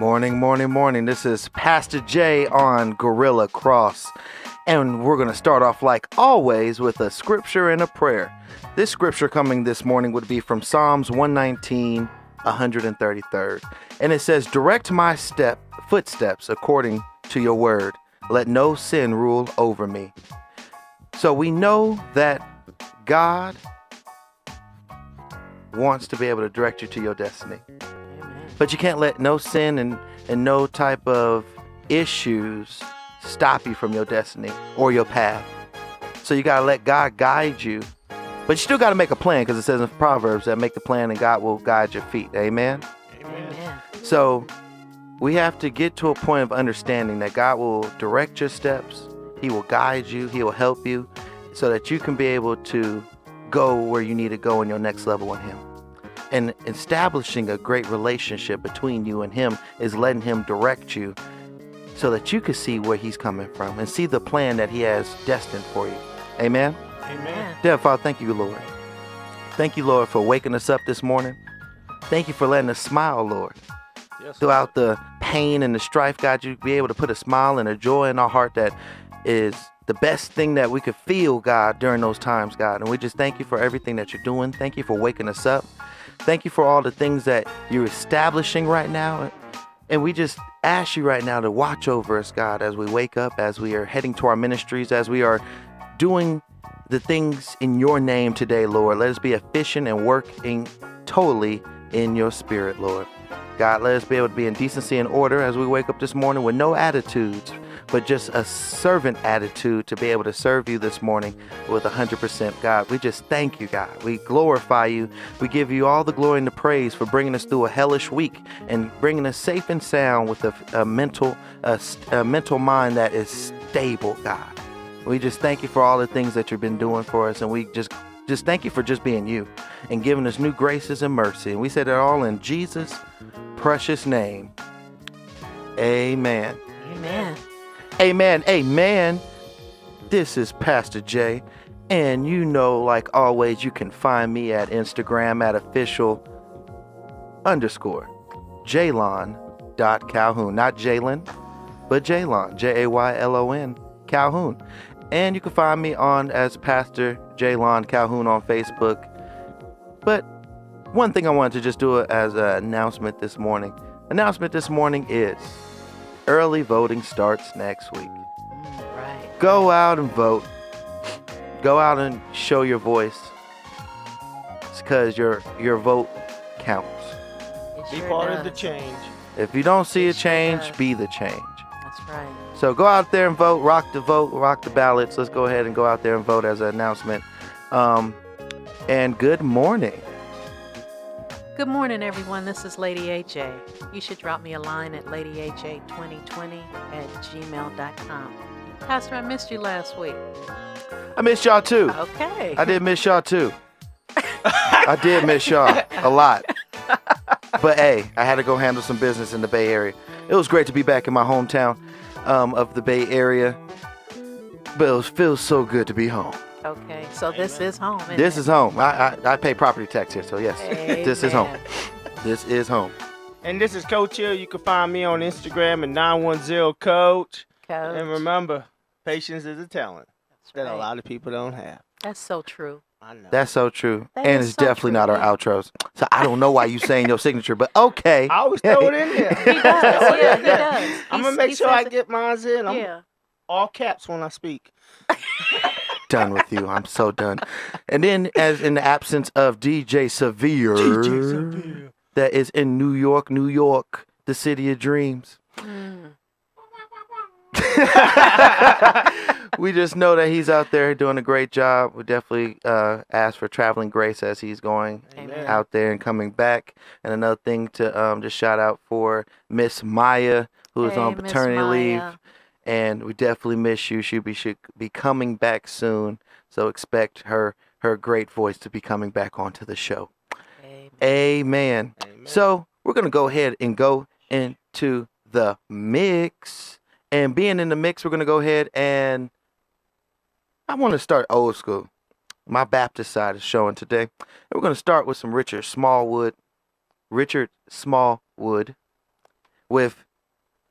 Morning, morning, morning. This is Pastor Jay on Gorilla Cross. And we're going to start off, like always, with a scripture and a prayer. This scripture coming this morning would be from Psalms 119, 133rd. And it says, Direct my step footsteps according to your word. Let no sin rule over me. So we know that God wants to be able to direct you to your destiny. But you can't let no sin and, and no type of issues stop you from your destiny or your path. So you got to let God guide you. But you still got to make a plan because it says in Proverbs that make the plan and God will guide your feet. Amen? Amen. So we have to get to a point of understanding that God will direct your steps, He will guide you, He will help you so that you can be able to go where you need to go in your next level in Him. And establishing a great relationship between you and Him is letting Him direct you so that you can see where He's coming from and see the plan that He has destined for you. Amen? Amen. Dear Father, thank you, Lord. Thank you, Lord, for waking us up this morning. Thank you for letting us smile, Lord. Yes, Throughout the pain and the strife, God, you be able to put a smile and a joy in our heart that is the best thing that we could feel, God, during those times, God. And we just thank you for everything that you're doing. Thank you for waking us up. Thank you for all the things that you're establishing right now. And we just ask you right now to watch over us, God, as we wake up, as we are heading to our ministries, as we are doing the things in your name today, Lord. Let us be efficient and working totally in your spirit, Lord. God, let us be able to be in decency and order as we wake up this morning with no attitudes, but just a servant attitude to be able to serve you this morning with 100%. God, we just thank you, God. We glorify you. We give you all the glory and the praise for bringing us through a hellish week and bringing us safe and sound with a, a mental, a, a mental mind that is stable, God. We just thank you for all the things that you've been doing for us, and we just just thank you for just being you and giving us new graces and mercy. And we said it all in Jesus' precious name. Amen. Amen. Amen. Amen. This is Pastor Jay. And you know, like always, you can find me at Instagram at official underscore Jaylon dot Calhoun. Not Jalen, but Jaylon. J A Y L O N Calhoun. And you can find me on as Pastor Jaylon Calhoun on Facebook. But one thing I wanted to just do as an announcement this morning. Announcement this morning is early voting starts next week. Right. Go out and vote. Go out and show your voice. It's because your your vote counts. It Be sure part of the change. If you don't see a It sure change, does. be the change. That's right. So go out there and vote. Rock the vote. Rock the ballots. Let's go ahead and go out there and vote as an announcement. Um, and good morning. Good morning, everyone. This is Lady AJ. You should drop me a line at ladyha2020 at gmail.com. Pastor, I missed you last week. I missed y'all too. Okay. I did miss y'all too. I did miss y'all a lot. But hey, I had to go handle some business in the Bay Area. It was great to be back in my hometown um, of the Bay Area. But it was, feels so good to be home. Okay. So this is home. isn't This it? is home. I, I, I pay property tax here, so yes, this is home. This is home. And this is Coach Hill. You can find me on Instagram at 910 Coach. Coach. And remember, patience is a talent That's that a lot of people don't have. That's so true. I know. That's so true. That and it's so definitely true, not our outros. So I don't know why you're saying your signature, but okay. I always throw it in there. He does. yeah, he does. I'm gonna make sure I get mine in. I'm Yeah. all caps when I speak. done with you. I'm so done. And then, as in the absence of DJ Severe, that is in New York, New York, the city of dreams. Mm. we just know that he's out there doing a great job. We definitely uh, ask for traveling grace as he's going Amen. out there and coming back. And another thing to um, just shout out for Miss Maya, who is Hey, on paternity leave. And we definitely miss you. She be should be coming back soon, so expect her her great voice to be coming back onto the show. Amen. Amen. So we're going to go ahead and go into the mix. And being in the mix, we're going to go ahead and I want to start old school. My Baptist side is showing today. And we're going to start with some Richard Smallwood. Richard Smallwood with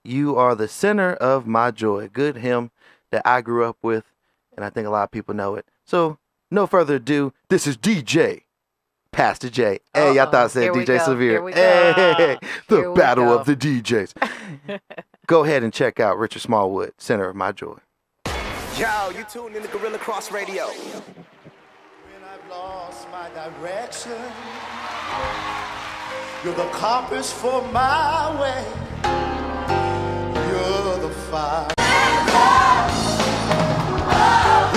You Are the Center of My Joy. Good hymn that I grew up with, and I think a lot of people know it. So, no further ado, this is DJ Pastor J. Hey, Uh-oh. I thought I said Here DJ Severe. Hey, the battle go. of the DJs. go ahead and check out Richard Smallwood, Center of My Joy. Yo, you tuned in to Gorilla Cross Radio. When I've lost my direction, you're the compass for my way. You're the fire. Oh.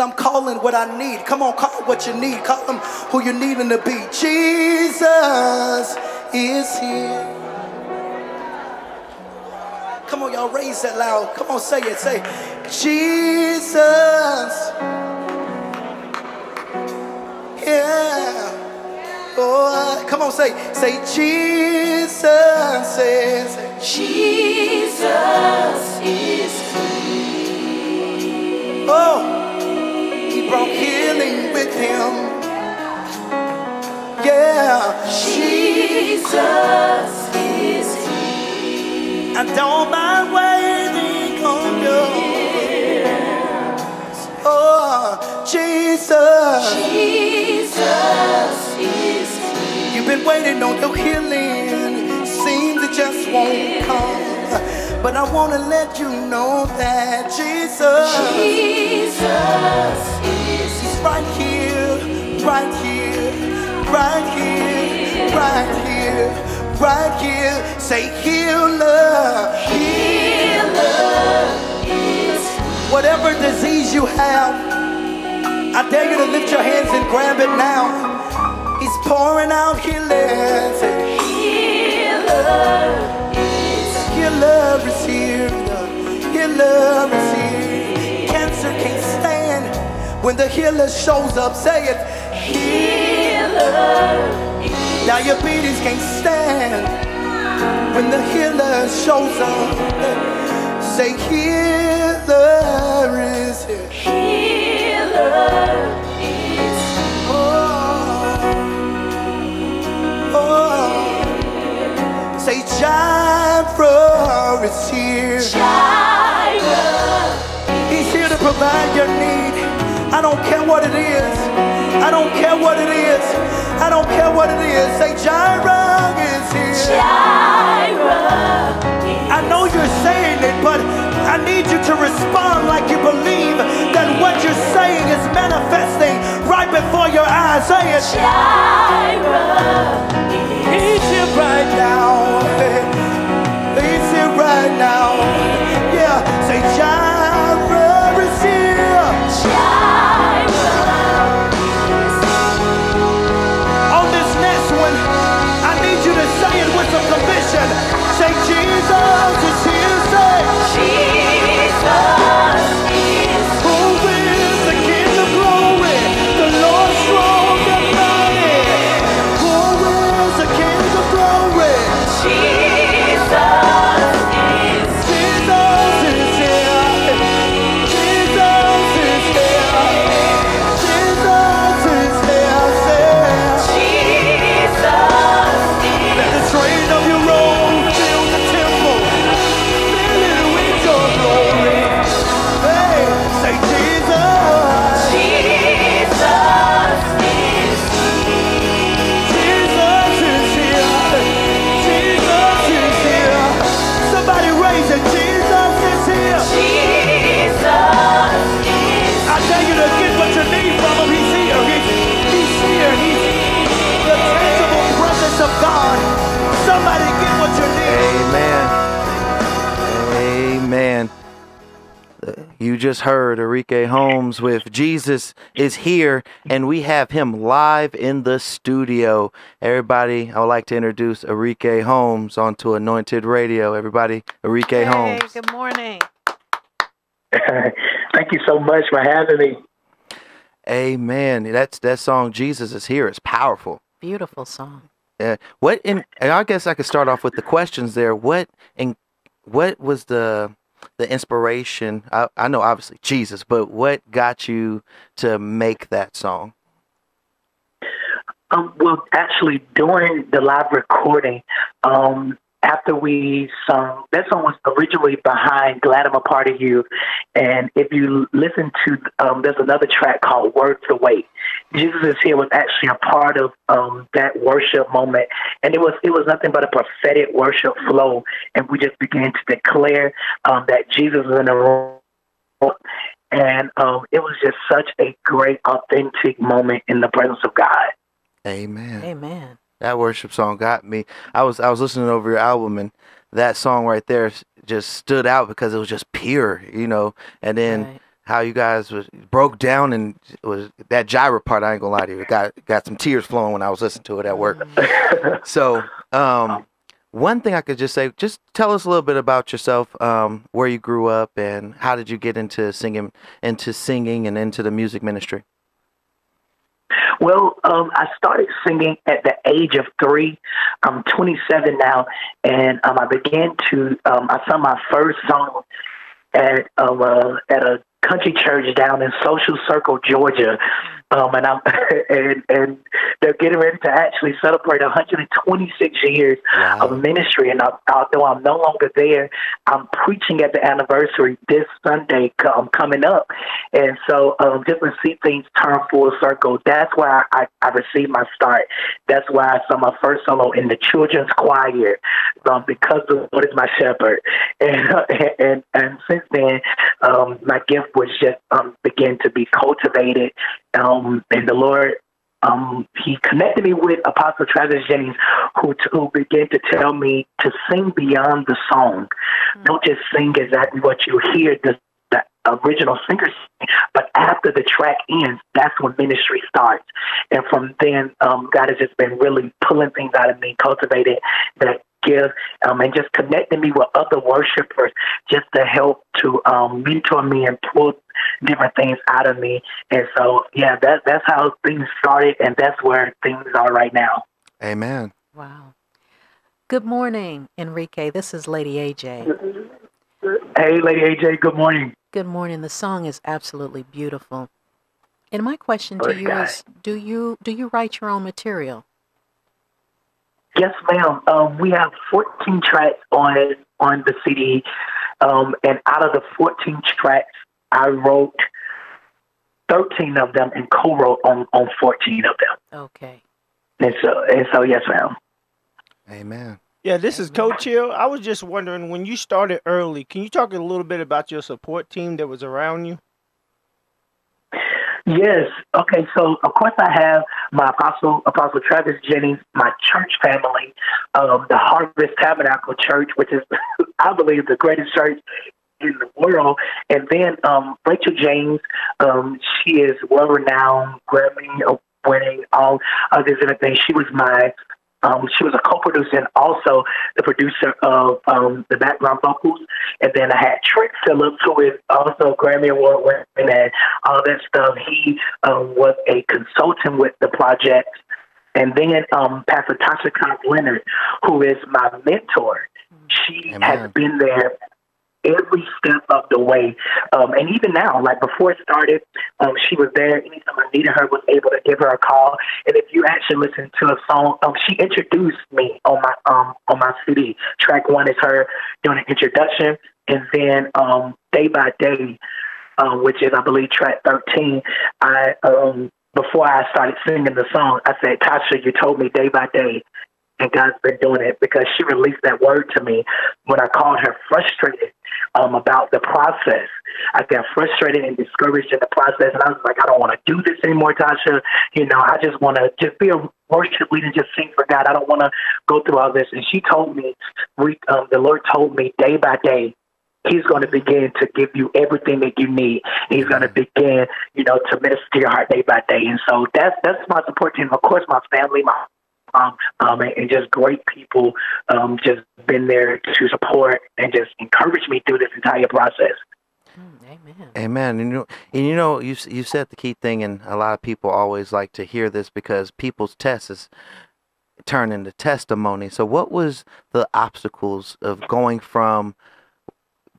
I'm calling what I need. Come on, call what you need. Call them who you need him to be. Jesus is here. Come on, y'all, raise that loud. Come on, say it. Say, Jesus. Yeah. Oh, come on, say, say, Jesus. Say, say, Jesus is here. Oh, brought healing with him. Yeah, Jesus is here. and on my way they gon' go. Oh, Jesus, Jesus is here. you've been waiting on your healing. Seems it just won't come. But I wanna let you know that Jesus, Jesus is He's right here, right here, right here, right here, right here. Say healer, healer. Whatever disease you have, I dare you to lift your hands and grab it now. He's pouring out healing. Say, Healer is here. Healer is here. Cancer can't stand when the healer shows up. Say it. Diabetes can't stand when the healer shows up. Say healer is here. Healer, oh, oh. Say Jireh is here. He's here to provide your need. I don't care what it is. I don't care what it is. I don't care what it is. Say Jireh is here. I know you're saying it, but I need you to respond like you believe that what you're saying is manifesting right before your eyes. Say it. He's here right now. He's here right now. Yeah. Say Jireh just heard Enrique Holmes with Jesus is here, and we have him live in the studio. Everybody, I would like to introduce Enrique Holmes onto Anointed Radio. Everybody, Enrique Hey, Holmes. good morning. Thank you so much for having me. Amen. That's that song Jesus is here. It's powerful. Beautiful song. Uh, what in and I guess I could start off with the questions there. What and what was the the inspiration? I, I know obviously Jesus, but what got you to make that song? Um, well, actually, during the live recording, um, after we sung, that song was originally behind Glad I'm a Part of You. And if you listen to, um, there's another track called Worth the Wait. Jesus is Here was actually a part of um, that worship moment. And it was, it was nothing but a prophetic worship flow. And we just began to declare um, that Jesus is in the room. And um, it was just such a great, authentic moment in the presence of God. Amen. Amen. That worship song got me. I was I was listening over your album and that song right there just stood out because it was just pure, you know. And then Right. how you guys was broke down and was that Jireh part. I ain't gonna lie to you. It got got some tears flowing when I was listening to it at work. So, um, one thing I could just say, just tell us a little bit about yourself, um, where you grew up, and how did you get into singing, into singing, and into the music ministry. Well, um, I started singing at the age of three. I'm 27 now, and um, I began to. Um, I sung my first song at um, uh, at a country church down in Social Circle, Georgia, um, and I'm and and they're getting ready to actually celebrate 126 years Wow. of ministry. And I, although I'm no longer there, I'm preaching at the anniversary this Sunday um, coming up. And so um, just to see things turn full circle, that's why I, I received my start. That's why I saw my first solo in the children's choir um, because the Lord is my shepherd. And, and, and since then, um, my gift was just um, began to be cultivated. Um, and the Lord um, he connected me with Apostle Travis Jennings, who, who began to tell me to sing beyond the song. Don't just sing exactly what you hear the, the original singer sing, but after the track ends, that's when ministry starts. And from then, um, God has just been really pulling things out of me, cultivating that gift, um, and just connecting me with other worshipers just to help to um, mentor me and pull different things out of me. And so, yeah, that that's how things started, and that's where things are right now. Amen. Wow. Good morning, Enrique. This is Lady AJ. Hey, Lady AJ, good morning. Good morning. The song is absolutely beautiful. And my question to Praise you God. is do you do you write your own material? Yes, ma'am. Um, we have 14 tracks on on the CD, um, and out of the 14 tracks, I wrote 13 of them and co-wrote on, on 14 of them. Okay. And so, and so, yes, ma'am. Amen. Yeah, this is Coach Hill. I was just wondering when you started early, can you talk a little bit about your support team that was around you? Yes. Okay. So, of course, I have my apostle, Apostle Travis Jennings, my church family, um, the Harvest Tabernacle Church, which is, I believe, the greatest church in the world. And then um, Rachel James, um, she is well renowned, Grammy winning, all of different things. She was my um, she was a co-producer and also the producer of um, the background vocals. And then I had Trent Phillips, who is also Grammy Award winning and all that stuff. He um, was a consultant with the project. And then um, Pastor Tasha Cobbs Leonard, who is my mentor. She Amen. has been there every step of the way. Um, and even now, like before it started, um, she was there. Anytime I needed her, was able to give her a call. And if you actually listen to a song, um, she introduced me on my um on my CD. Track one is her doing an introduction, and then um, day by day, um, which is I believe track thirteen. I um before I started singing the song, I said, Tasha, you told me day by day and God's been doing it because she released that word to me when I called her frustrated um, about the process. I got frustrated and discouraged in the process, and I was like, I don't want to do this anymore, Tasha. You know, I just want to just be a worship leader and just sing for God. I don't want to go through all this. And she told me, we, um, the Lord told me day by day, He's going to begin to give you everything that you need. He's going to begin, you know, to minister to your heart day by day. And so that's that's my support team. Of course, my family, my um, um, and, and just great people um, just been there to support and just encourage me through this entire process. Mm, amen. Amen. And you know, and you know, you you said the key thing, and a lot of people always like to hear this because people's tests is turn into testimony. So, what was the obstacles of going from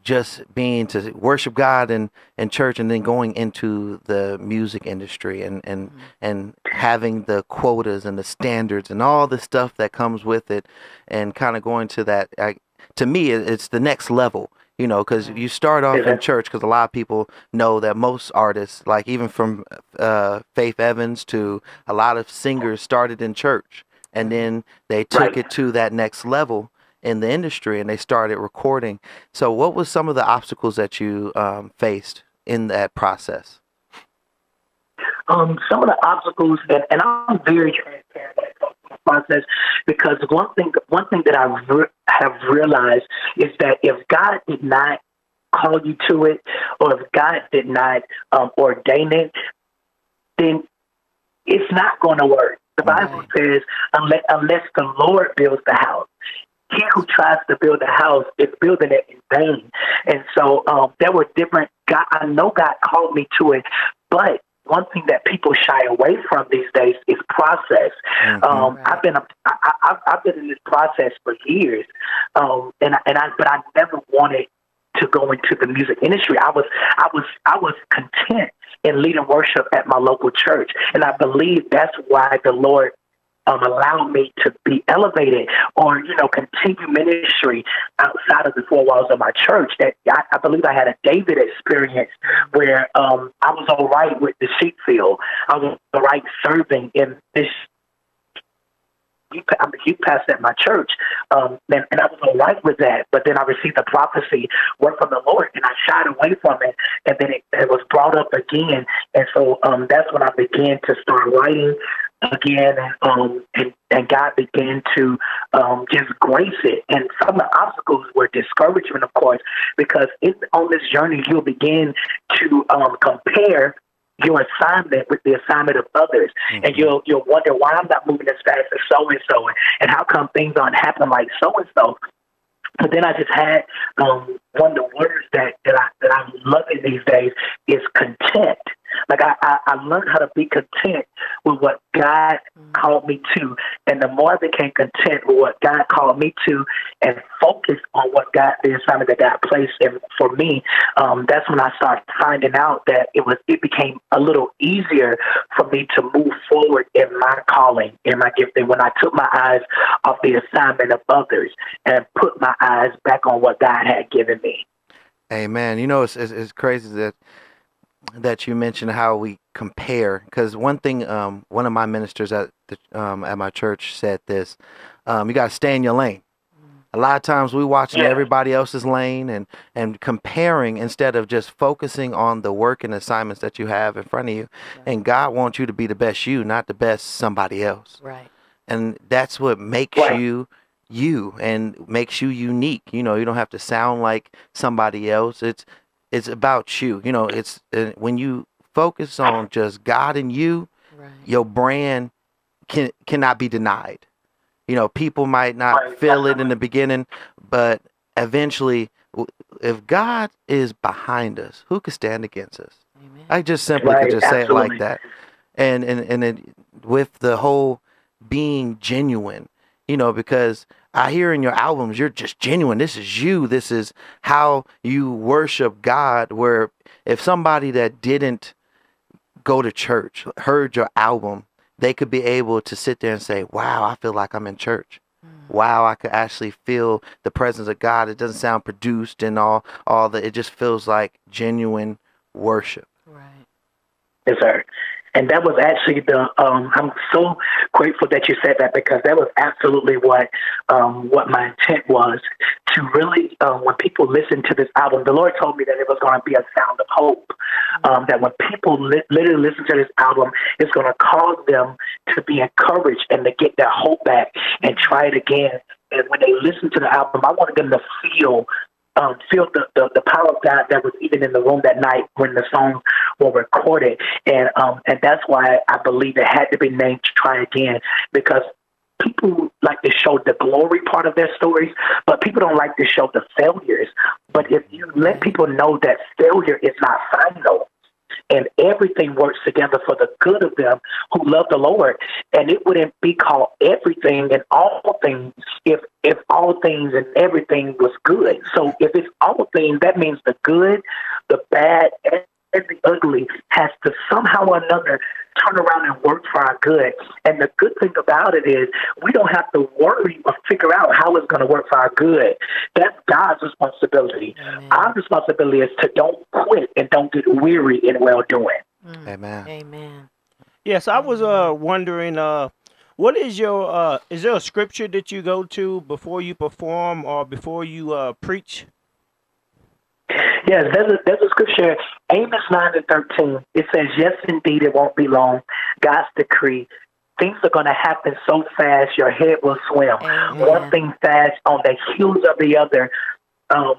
just being to worship God and in church and then going into the music industry and and Mm-hmm. and having the quotas and the standards and all the stuff that comes with it and kind of going to that I, to me it's the next level you know because you start off Yeah. in church because a lot of people know that most artists like even from uh, faith evans to a lot of singers started in church and then they took Right. it to that next level in the industry and they started recording so what was some of the obstacles that you um, faced in that process um, some of the obstacles, and, and I'm very transparent when it the process because one thing, one thing that I re- have realized is that if God did not call you to it, or if God did not um, ordain it, then it's not going to work. The Bible Right. says, unless, unless the Lord builds the house, he who tries to build a house is building it in vain. And so um, there were different. God, I know God called me to it, but one thing that people shy away from these days is process. Mhm. Um, Right. I've been a, I, I, I've- I've been in this process for years, um, and I, and I but I never wanted to go into the music industry. I was I was I was content in leading worship at my local church, and I believe that's why the Lord um, allowed me to be elevated or you know continue ministry outside of the four walls of my church. That I, I believe I had a David experience where um, I was all right with the sheep field. I was all right serving in this you, I'm a youth pastor at my church, um, and, and I was all right with that. But then I received a prophecy, word from the Lord, and I shied away from it. And then it, it was brought up again, and so um, that's when I began to start writing again, and um, and, and God began to um, just grace it. And some of the obstacles were discouragement, of course, because in, on this journey you'll begin to um, compare your assignment with the assignment of others, and you'll you'll wonder why I'm not moving as fast as so and so, and how come things aren't happening like so and so. But then I just had um, one of the words that, that I that I'm loving these days is content. Like I, I, I learned how to be content with what God called me to, and the more I became content with what God called me to, and focused on what God the assignment that God placed in for me, um, that's when I started finding out that it was it became a little easier for me to move forward in my calling, in my gifting. When I took my eyes off the assignment of others and put my eyes back on what God had given me. Amen. You know, it's, it's, it's crazy that that you mentioned how we compare because one thing, um, one of my ministers at the um, at my church said this: um, you got to stay in your lane. A lot of times we watching Yeah. everybody else's lane and and comparing instead of just focusing on the work and assignments that you have in front of you. And God wants you to be the best you, not the best somebody else Right. and that's what makes Right. you you and makes you unique you know you don't have to sound like somebody else it's it's about you you know it's uh, when you focus on just god and you Right. your brand can cannot be denied you know people might not Right, feel it in the beginning but eventually if god is behind us who could stand against us Amen. I just simply Right, could just say it like that. And and and it, with the whole being genuine, you know, because I hear in your albums you're just genuine. This is you. This is how you worship God. Where if somebody that didn't go to church heard your album, they could be able to sit there and say, "Wow, I feel like I'm in church." Mm. Wow, I could actually feel the presence of God. It doesn't sound produced and all all that. It just feels like genuine worship. Yes, sir. And that was actually the. Um, I'm so grateful that you said that because that was absolutely what um, what my intent was to really. Um, when people listen to this album, the Lord told me that it was going to be a sound of hope. Um, that when people li- literally listen to this album, it's going to cause them to be encouraged and to get their hope back and try it again. And when they listen to the album, I wanted them to feel um, feel the, the, the power of God that was even in the room that night when the songs were recorded. And um, and that's why I believe it had to be named to Try Again because people like to show the glory part of their stories, but people don't like to show the failures. But if you let people know that failure is not final, and everything works together for the good of them who love the Lord. And it wouldn't be called everything and all things if if all things and everything was good. So if it's all things, that means the good, the bad, and the ugly has to somehow or another turn around and work for our good. And the good thing about it is we don't have to worry or figure out how it's going to work for our good. That's God's responsibility. Amen. Our responsibility is to don't quit and don't get weary in well doing. Mm. Amen. Amen. Yes, I was uh wondering uh what is your uh is there a scripture that you go to before you perform or before you uh preach? Yes, there's a, there's a scripture, Amos 9 and 13. It says, Yes, indeed, it won't be long. God's decree. Things are going to happen so fast, your head will swim. Amen. One thing fast on the heels of the other. Um,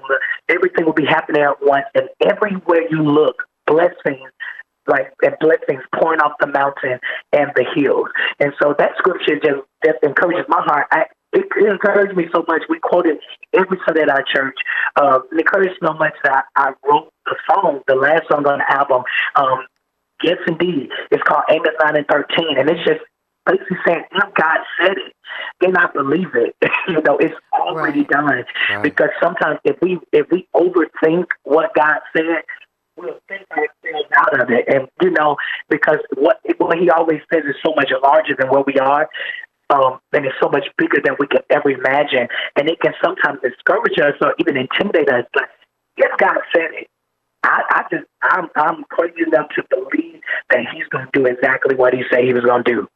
everything will be happening at once, and everywhere you look, blessings like and blessings pouring off the mountain and the hills. And so that scripture just, just encourages my heart. I, it, it encouraged me so much. We quoted every Sunday at our church. Uh, it encouraged me so much that I wrote the song, the last song on the album. Um, yes, indeed. It's called Amos 9 and 13. And it's just basically saying, if God said it, then I believe it. you know, it's already Right. done. Right. Because sometimes if we if we overthink what God said, we'll think ourselves out of it. And you know, because what what He always says is so much larger than where we are. Um, and it's so much bigger than we could ever imagine, and it can sometimes discourage us or even intimidate us. But if God said it, I, I just I'm I'm crazy enough to believe that He's going to do exactly what He said He was going to do.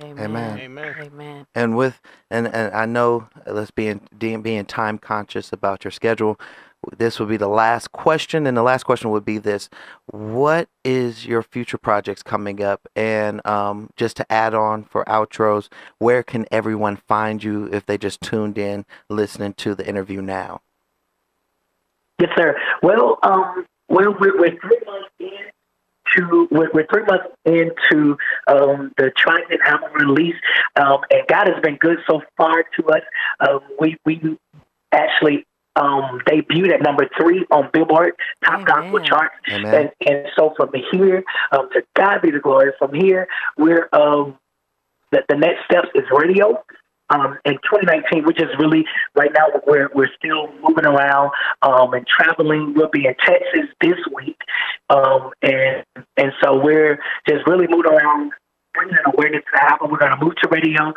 Amen. Amen. Amen. Amen. And with and and I know let's being being being time conscious about your schedule. This would be the last question, and the last question would be this: What is your future projects coming up? And um, just to add on for outros, where can everyone find you if they just tuned in listening to the interview now? Yes, sir. Well, um, we're, we're, three months in to we're, we're three months into um, the Try Again album release, um, and God has been good so far to us. Um, we we actually um, debuted at number three on Billboard Top Gospel Amen. charts, Amen. and and so from here, um, to God be the glory. From here, we're um, the, the next steps is radio. Um, in 2019, which is really right now we're we're still moving around um, and traveling. We'll be in Texas this week, um, and and so we're just really moving around, bringing an awareness to the album. We're going to move to radio.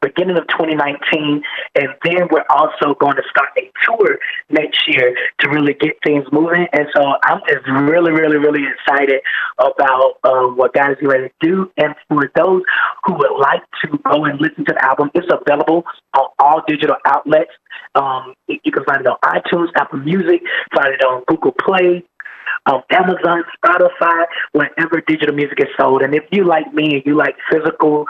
Beginning of 2019, and then we're also going to start a tour next year to really get things moving. And so I'm just really, really, really excited about um, what God is ready to do. And for those who would like to go and listen to the album, it's available on all digital outlets. Um, you you can find it on iTunes, Apple Music, find it on Google Play, um, Amazon, Spotify, wherever digital music is sold. And if you like me and you like physical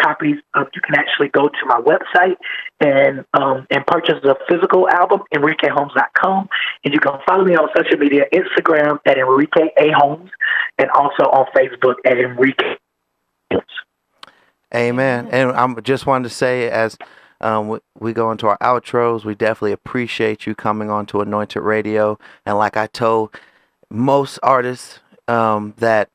copies, um, you can actually go to my website and um, and purchase the physical album, EnriqueHolmes.com. And you can follow me on social media, Instagram at Enrique A. Holmes, and also on Facebook at Enrique. Holmes. Amen. And I'm just wanted to say as um, we, we go into our outros, we definitely appreciate you coming on to Anointed Radio. And like I told most artists um, that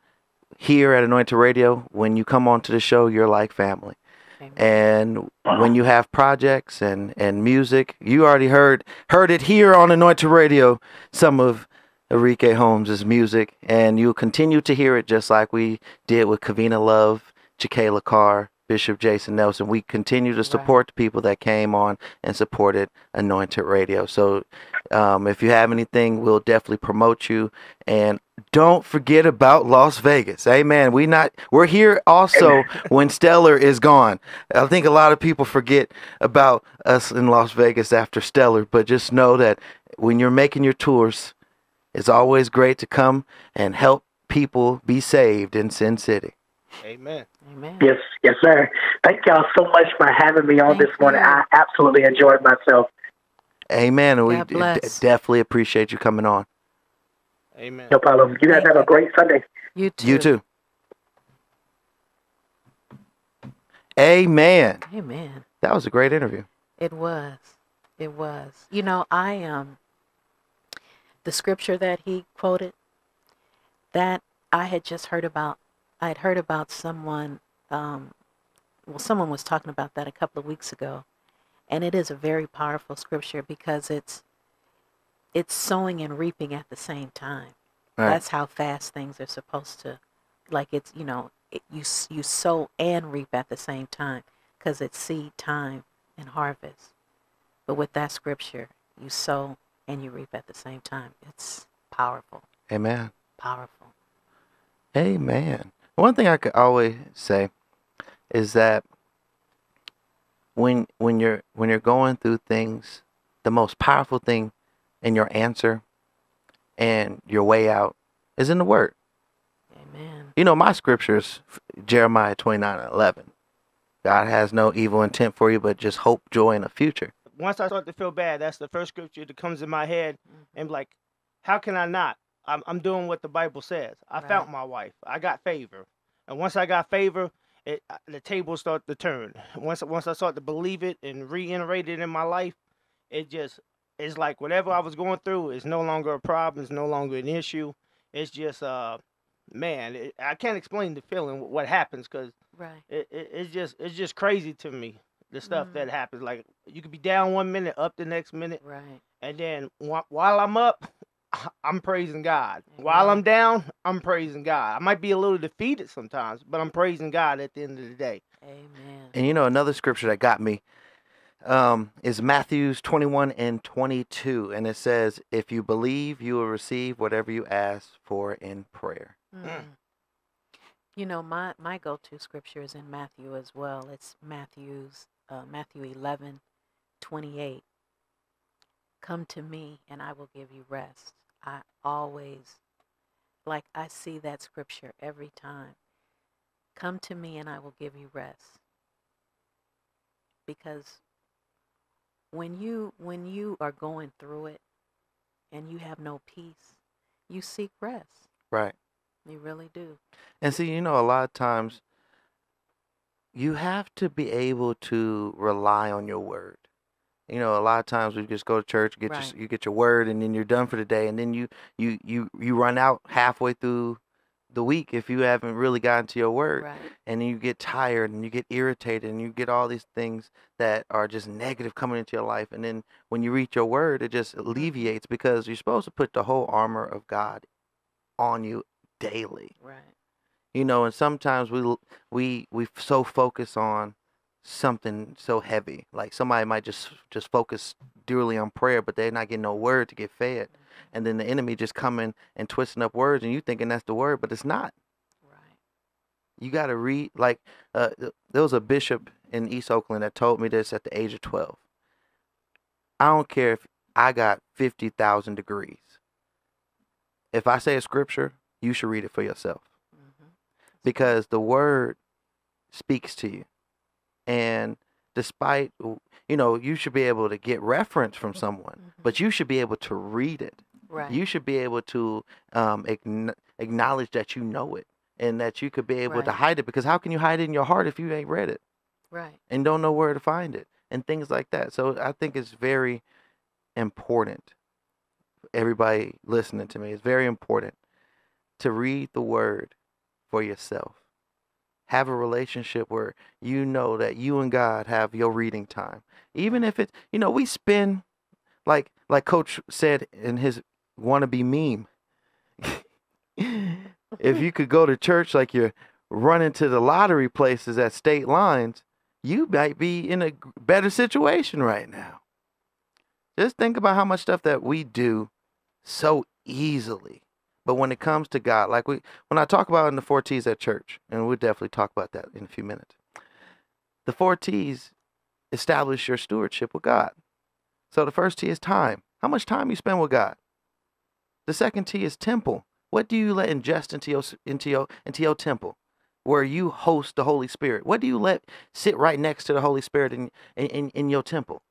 here at Anointed Radio, when you come onto the show, you're like family. Amen. And when you have projects and, and music, you already heard heard it here on Anointed Radio, some of Enrique Holmes' music, and you'll continue to hear it just like we did with Kavina Love, Jekalyn Carr, Bishop Jason Nelson. We continue to support the people that came on and supported Anointed Radio. So um, if you have anything, we'll definitely promote you. And don't forget about Las Vegas. Amen. We not we're here also when Stellar is gone. I think a lot of people forget about us in Las Vegas after Stellar, but just know that when you're making your tours, it's always great to come and help people be saved in Sin City. Amen. Amen. Yes, yes, sir. Thank y'all so much for having me on Thank this morning. you. I absolutely enjoyed myself. Amen. And we God d- definitely appreciate you coming on. Amen. No problem. You guys have a great Sunday. You too. You too. Amen. Amen. That was a great interview. It was. It was. You know, I um the scripture that he quoted, that I had just heard about. I had heard about someone. Um, well, someone was talking about that a couple of weeks ago, and it is a very powerful scripture because it's it's sowing and reaping at the same time. Right. That's how fast things are supposed to, like it's you know it, you you sow and reap at the same time because it's seed time and harvest. But with that scripture, you sow and you reap at the same time. It's powerful, Amen. powerful. Amen. One thing I could always say is that when when you're when you're going through things, the most powerful thing in your answer and your way out is in the word. Amen. You know, my scriptures, Jeremiah 29 and 11. God has no evil intent for you, but just hope, joy, and a future. Once I start to feel bad, that's the first scripture that comes in my head, and like, how can I not? I'm I'm doing what the Bible says. I Right. found my wife. I got favor, and once I got favor, it uh, the tables start to turn. Once once I start to believe it and reiterate it in my life, it just it's like whatever I was going through is no longer a problem. It's no longer an issue. It's just uh, man, it, I can't explain the feeling what happens because Right. it, it it's just it's just crazy to me the stuff Mhm. that happens. Like you could be down one minute, up the next minute, Right. and then wh- while I'm up, I'm praising God. While I'm down, I'm praising God. I might be a little defeated sometimes, but I'm praising God at the end of the day. Amen. And you know, another scripture that got me um, is Matthew's 21 and 22. And it says, If you believe, you will receive whatever you ask for in prayer. Mm. You know, my, my go to scripture is in Matthew as well. It's Matthew's uh, Matthew eleven twenty eight. Come to me and I will give you rest. I always like I see that scripture every time. Come to me and I will give you rest. Because when you when you are going through it and you have no peace, you seek rest. Right. You really do. And see, you know, a lot of times you have to be able to rely on your word. You know, a lot of times we just go to church, get Right. your you get your word, and then you're done for the day, and then you you you you run out halfway through the week if you haven't really gotten to your word, Right. and you get tired and you get irritated and you get all these things that are just negative coming into your life, and then when you read your word, it just mm-hmm. alleviates because you're supposed to put the whole armor of God on you daily Right. you know and sometimes we we we so focus on something so heavy like somebody might just just focus dearly on prayer but they're not getting no word to get fed and then the enemy just coming and twisting up words and you thinking that's the word but it's not. Right. you got to read like uh, there was a bishop in east oakland that told me this at the age of 12 i don't care if i got 50000 degrees. If i say a scripture you should read it for yourself. Mm-hmm. because the word speaks to you. And despite you know you should be able to get reference from someone Mhm. but you should be able to read it Right. you should be able to um, acknow- acknowledge that you know it and that you could be able to hide it because how can you hide it in your heart if you ain't read it right. and don't know where to find it and things like that so i think it's very important everybody listening to me it's very important to read the word for yourself have a relationship where you know that you and god have your reading time. Even if it's, you know we spend like like coach said in his wannabe meme if you could go to church like you're running to the lottery places at state lines you might be in a better situation right now. Just think about how much stuff that we do so easily but when it comes to god like we when i talk about in the four t's at church and we'll definitely talk about that in a few minutes the four t's establish your stewardship with god. So the first t is time. How much time you spend with god? The second t is temple. What do you let ingest into your into your into your temple? Where you host the holy spirit. What do you let sit right next to the holy spirit in in, in, in your temple?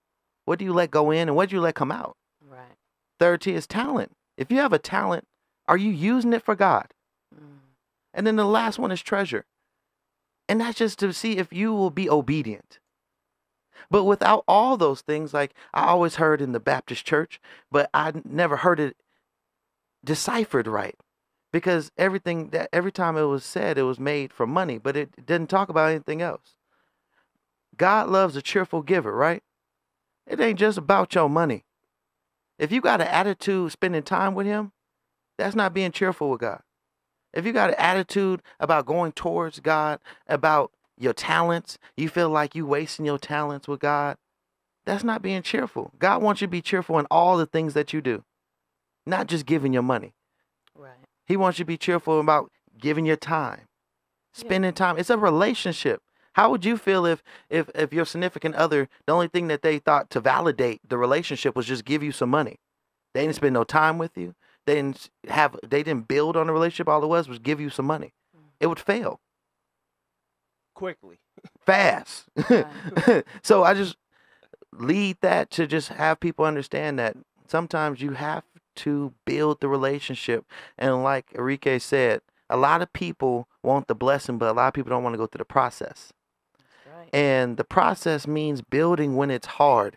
What do you let go in and what do you let come out? Right. third t is talent. If you have a talent are you using it for god Mm. and then the last one is treasure. And that's just to see if you will be obedient. But without all those things, like I always heard in the Baptist church, but I never heard it deciphered right. because everything that every time it was said, it was made for money, but it didn't talk about anything else. God loves a cheerful giver, right? It ain't just about your money. If you got an attitude spending time with Him, that's not being cheerful with God. If you got an attitude about going towards God, about your talents, you feel like you wasting your talents with God, that's not being cheerful. God wants you to be cheerful in all the things that you do, not just giving your money. Right. He wants you to be cheerful about giving your time, Yeah. spending time. It's a relationship. How would you feel if if if your significant other, the only thing that they thought to validate the relationship was just give you some money? They didn't spend no time with you. They didn't have they didn't build on the relationship. All it was was give you some money. Mm-hmm. It would fail Quickly. fast. Right. so I just lead that to just have people understand that sometimes you have to build the relationship. And like Enrique said, a lot of people want the blessing, but a lot of people don't want to go through the process. Right. And the process means building when it's hard,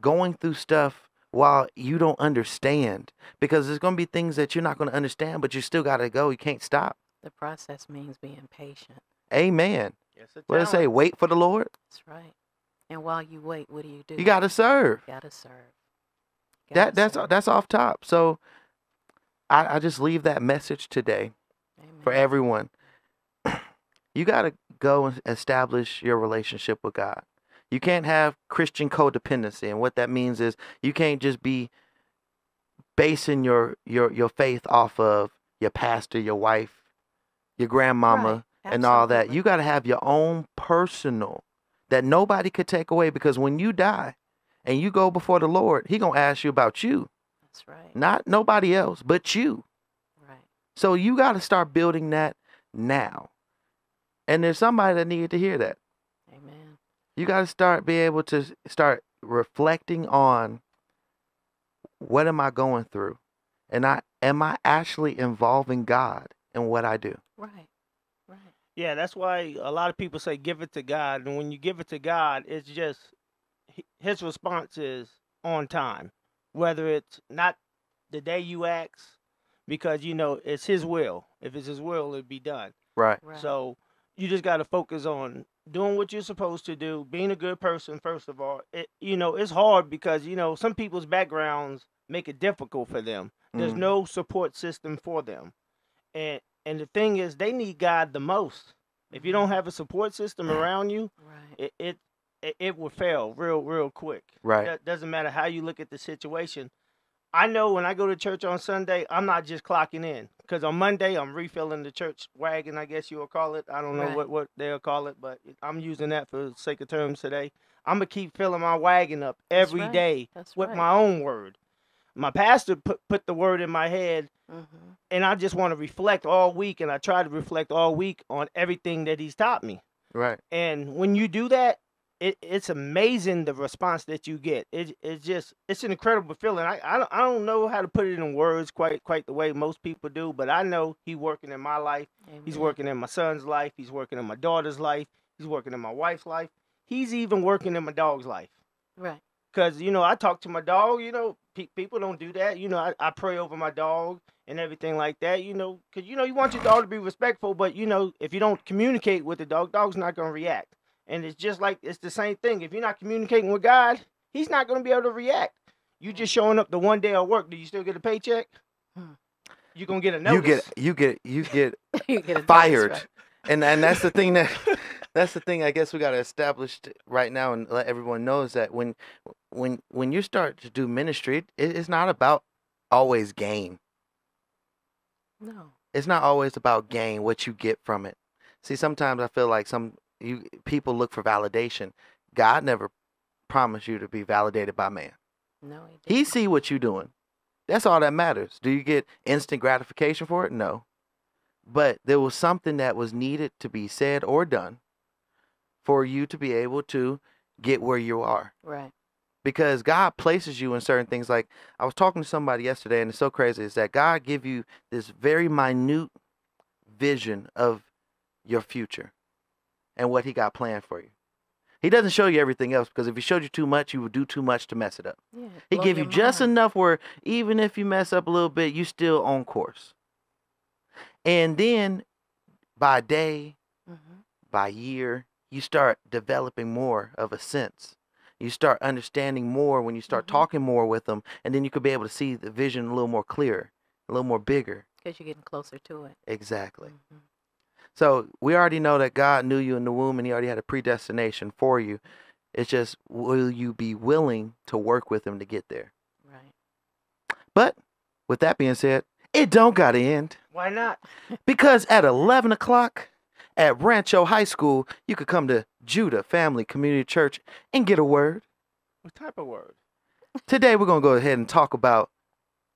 going through stuff while you don't understand, because there's going to be things that you're not going to understand, but you still got to go. You can't stop. The process means being patient. Amen. Yes, a What did it say? Wait for the Lord. That's right. And while you wait, what do you do? You got to serve. gotta serve. Gotta that's serve. that's off top. So I, I just leave that message today for everyone. You got to go and establish your relationship with God. You can't have Christian codependency, and what that means is you can't just be basing your your your faith off of your pastor, your wife, your grandmama, Right. and all that. You got to have your own personal that nobody could take away because when you die and you go before the Lord, he going to ask you about you. That's right. Not nobody else, but you. Right. So you got to start building that now. And there's somebody that needed to hear that. Amen. You got to start be able to start reflecting on what am I going through? And I am I actually involving God in what I do? Right. Right. Yeah, that's why a lot of people say give it to God, and when you give it to God, it's just His response is on time, whether it's not the day you ask, because you know it's His will. If it's His will, it'll be done. Right. Right. So you just got to focus on doing what you're supposed to do, being a good person first of all. It, you know, it's hard because you know some people's backgrounds make it difficult for them. There's Mhm. no support system for them, and and the thing is, they need God the most. If you don't have a support system around you, right. it it it, it will fail real real quick. Right. It doesn't matter how you look at the situation. I know when I go to church on Sunday, I'm not just clocking in because on Monday I'm refilling the church wagon. I guess you'll call it. I don't know Right. what what they'll call it, but I'm using that for the sake of terms today. I'm gonna keep filling my wagon up That's right. day That's with right. my own word. My pastor put put the word in my head, Mm-hmm. and I just want to reflect all week, and I try to reflect all week on everything that he's taught me. Right. And when you do that, it, it's amazing the response that you get. It, it's just it's an incredible feeling. I, I don't I don't know how to put it in words quite quite the way most people do, but I know he's working in my life. He's working in my son's life. He's working in my daughter's life. He's working in my wife's life. He's even working in my dog's life. Right. Cause you know I talk to my dog. You know pe- people don't do that. You know I, I pray over my dog and everything like that. You know cause you know you want your dog to be respectful, but you know if you don't communicate with the dog, dog's not gonna react. And it's just like it's the same thing. If you're not communicating with God, He's not gonna be able to react. You just showing up the one day of work. Do you still get a paycheck? Hmm. You gonna get a notice. You get you get you get You get notice, fired. right. And and that's the thing that that's the thing I guess we got to establish right now and let everyone know is that when when when you start to do ministry, it, it's not about always gain. No. It's not always about gain what you get from it. See, sometimes I feel like some you people look for validation. God never promised you to be validated by man. No. He, He see what you doing. That's all that matters. Do you get instant gratification for it? No. But there was something that was needed to be said or done for you to be able to get where you are. Right. Because God places you in certain things. Like I was talking to somebody yesterday, and it's so crazy. Is that God give you this very minute vision of your future and what He got planned for you. He doesn't show you everything else because if He showed you too much, you would do too much to mess it up. Yeah. He give you your just enough where even if you mess up a little bit, you still on course. And then by day, Mm-hmm. by year, you start developing more of a sense. You start understanding more when you start Mhm. talking more with them, and then you could be able to see the vision a little more clear, a little more bigger. Because you're getting closer to it. Exactly. Mhm. So we already know that God knew you in the womb and He already had a predestination for you. It's just, will you be willing to work with Him to get there? Right. But with that being said, it don't got to end Why not? because at 11 o'clock at Rancho High School, you could come to Judah Family Community Church and get a word. What type of word? Today, we're going to go ahead and talk about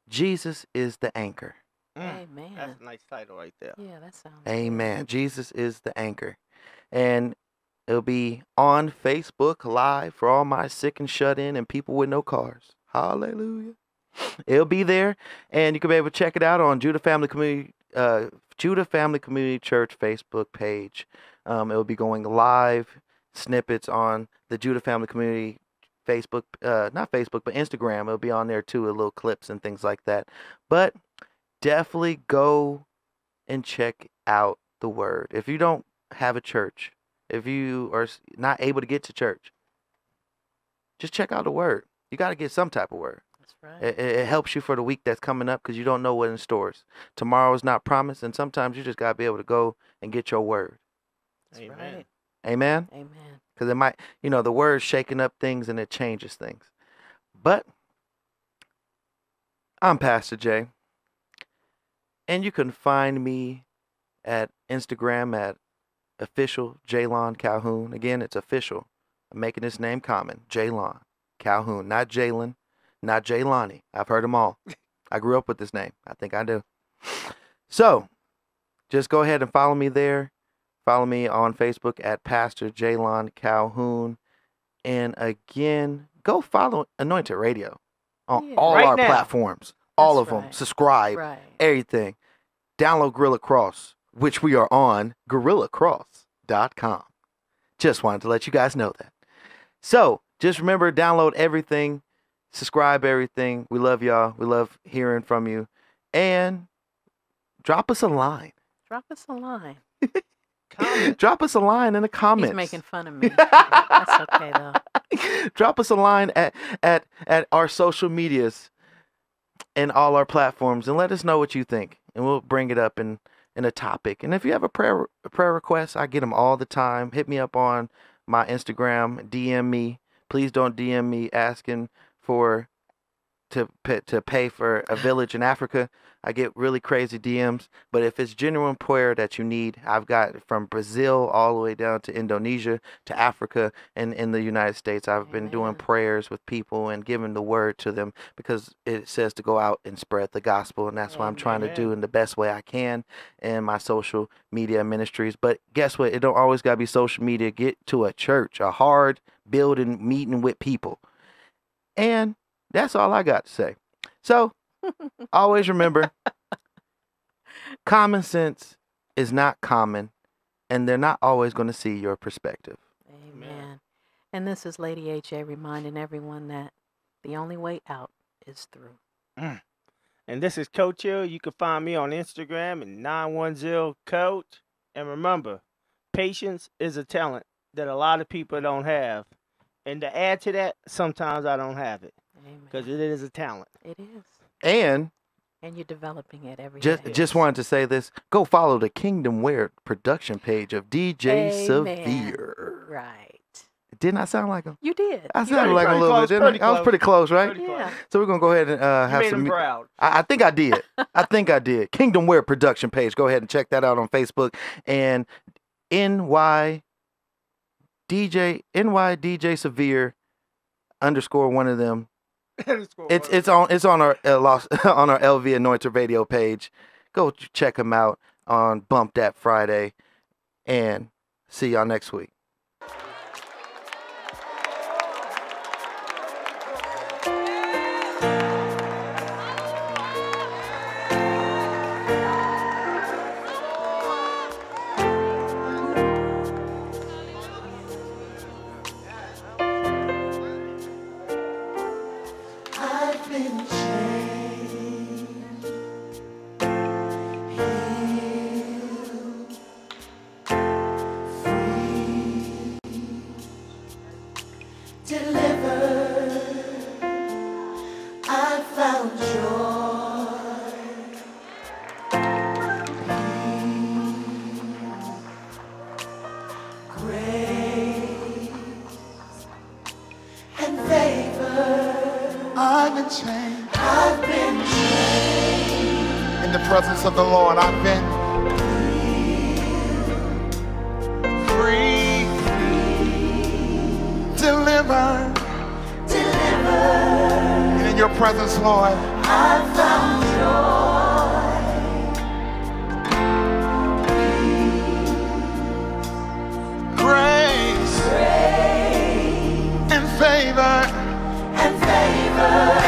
Jesus is the anchor. Mm, Amen. That's a nice title right there. Yeah, that sounds. good. Amen. Jesus is the anchor. And it'll be on Facebook Live for all my sick and shut in and people with no cars. Hallelujah. It'll be there, and you can be able to check it out on Judah Family Community, uh, Judah Family Community Church Facebook page. Um, it'll be going live snippets on the Judah Family Community Facebook, uh, not Facebook, but Instagram. It'll be on there too, with little clips and things like that. But definitely go and check out the word. If you don't have a church, if you are not able to get to church, just check out the word. You got to get some type of word. That's right. It, it it helps you for the week that's coming up because you don't know what in stores. Tomorrow is not promised, and sometimes you just got to be able to go and get your word. That's Amen. right. Amen. Amen. Because it might, you know, the word's shaking up things and it changes things. But I'm Pastor Jay, and you can find me at Instagram at official Jalon Calhoun. Again, it's official. I'm making this name common. Jalon Calhoun, not Jalen, not Jaylani. I've heard them all. I grew up with this name. I think I do. So, just go ahead and follow me there. Follow me on Facebook at Pastor Jalon Calhoun. And again, go follow Anointed Radio on Yeah. all Right our now. platforms. All That's of them. Subscribe Right. everything. Download Gorilla Cross, which we are on gorillacross.com. Just wanted to let you guys know that. So just remember, download everything, subscribe everything. We love y'all. We love hearing from you. And drop us a line. Drop us a line. Comment. drop us a line in the comments. He's making fun of me. That's okay though. drop us a line at, at at our social medias and all our platforms and let us know what you think and we'll bring it up in in a topic. And if you have a prayer a prayer request i get them all the time. Hit me up on my instagram dm me. Please don't dm me asking for to pay, to pay for a village in africa i get really crazy dms but if it's genuine prayer that you need i've got from brazil all the way down to indonesia to africa and in the United States, I've been doing prayers with people and giving the word to them because it says to go out and spread the gospel, and that's what I'm trying to do in the best way I can in my social media ministries. But guess what? It don't always gotta be social media. Get to a church, a hard building, meeting with people, and that's all I got to say. So always remember, common sense is not common, and they're not always going to see your perspective. Amen. And this is Lady HA reminding everyone that the only way out is through. Mm. And this is Coach Hill. You can find me on Instagram at 910 Coach. And remember, patience is a talent that a lot of people don't have. And to add to that, sometimes I don't have it Amen. Because it is a talent. it is. And And you're developing it every day. just just wanted to say this. Go follow the Kingdom Wear production page of DJ Amen. Severe. Right. Didn't I sound like him? You did. I You sounded pretty- like him a little close, bit, didn't pretty I? I was pretty close, right? Pretty Yeah. close. So we're gonna go ahead and uh, You have made some. him proud. I, I think I did. I think I did. Kingdom Wear production page. Go ahead and check that out on Facebook and NY DJ NY DJ Severe underscore one of them It's it's on it's on our uh, Los, on our LV Anointed Radio page. Go check them out on Bump That Friday, and see y'all next week. presence, Lord. I found joy. Grace, grace and favor and favor.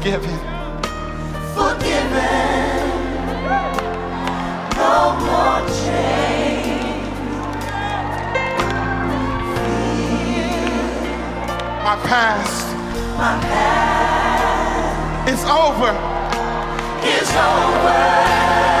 forgiven. Forgiven. No more chains. My past. My past. It's over. It's over.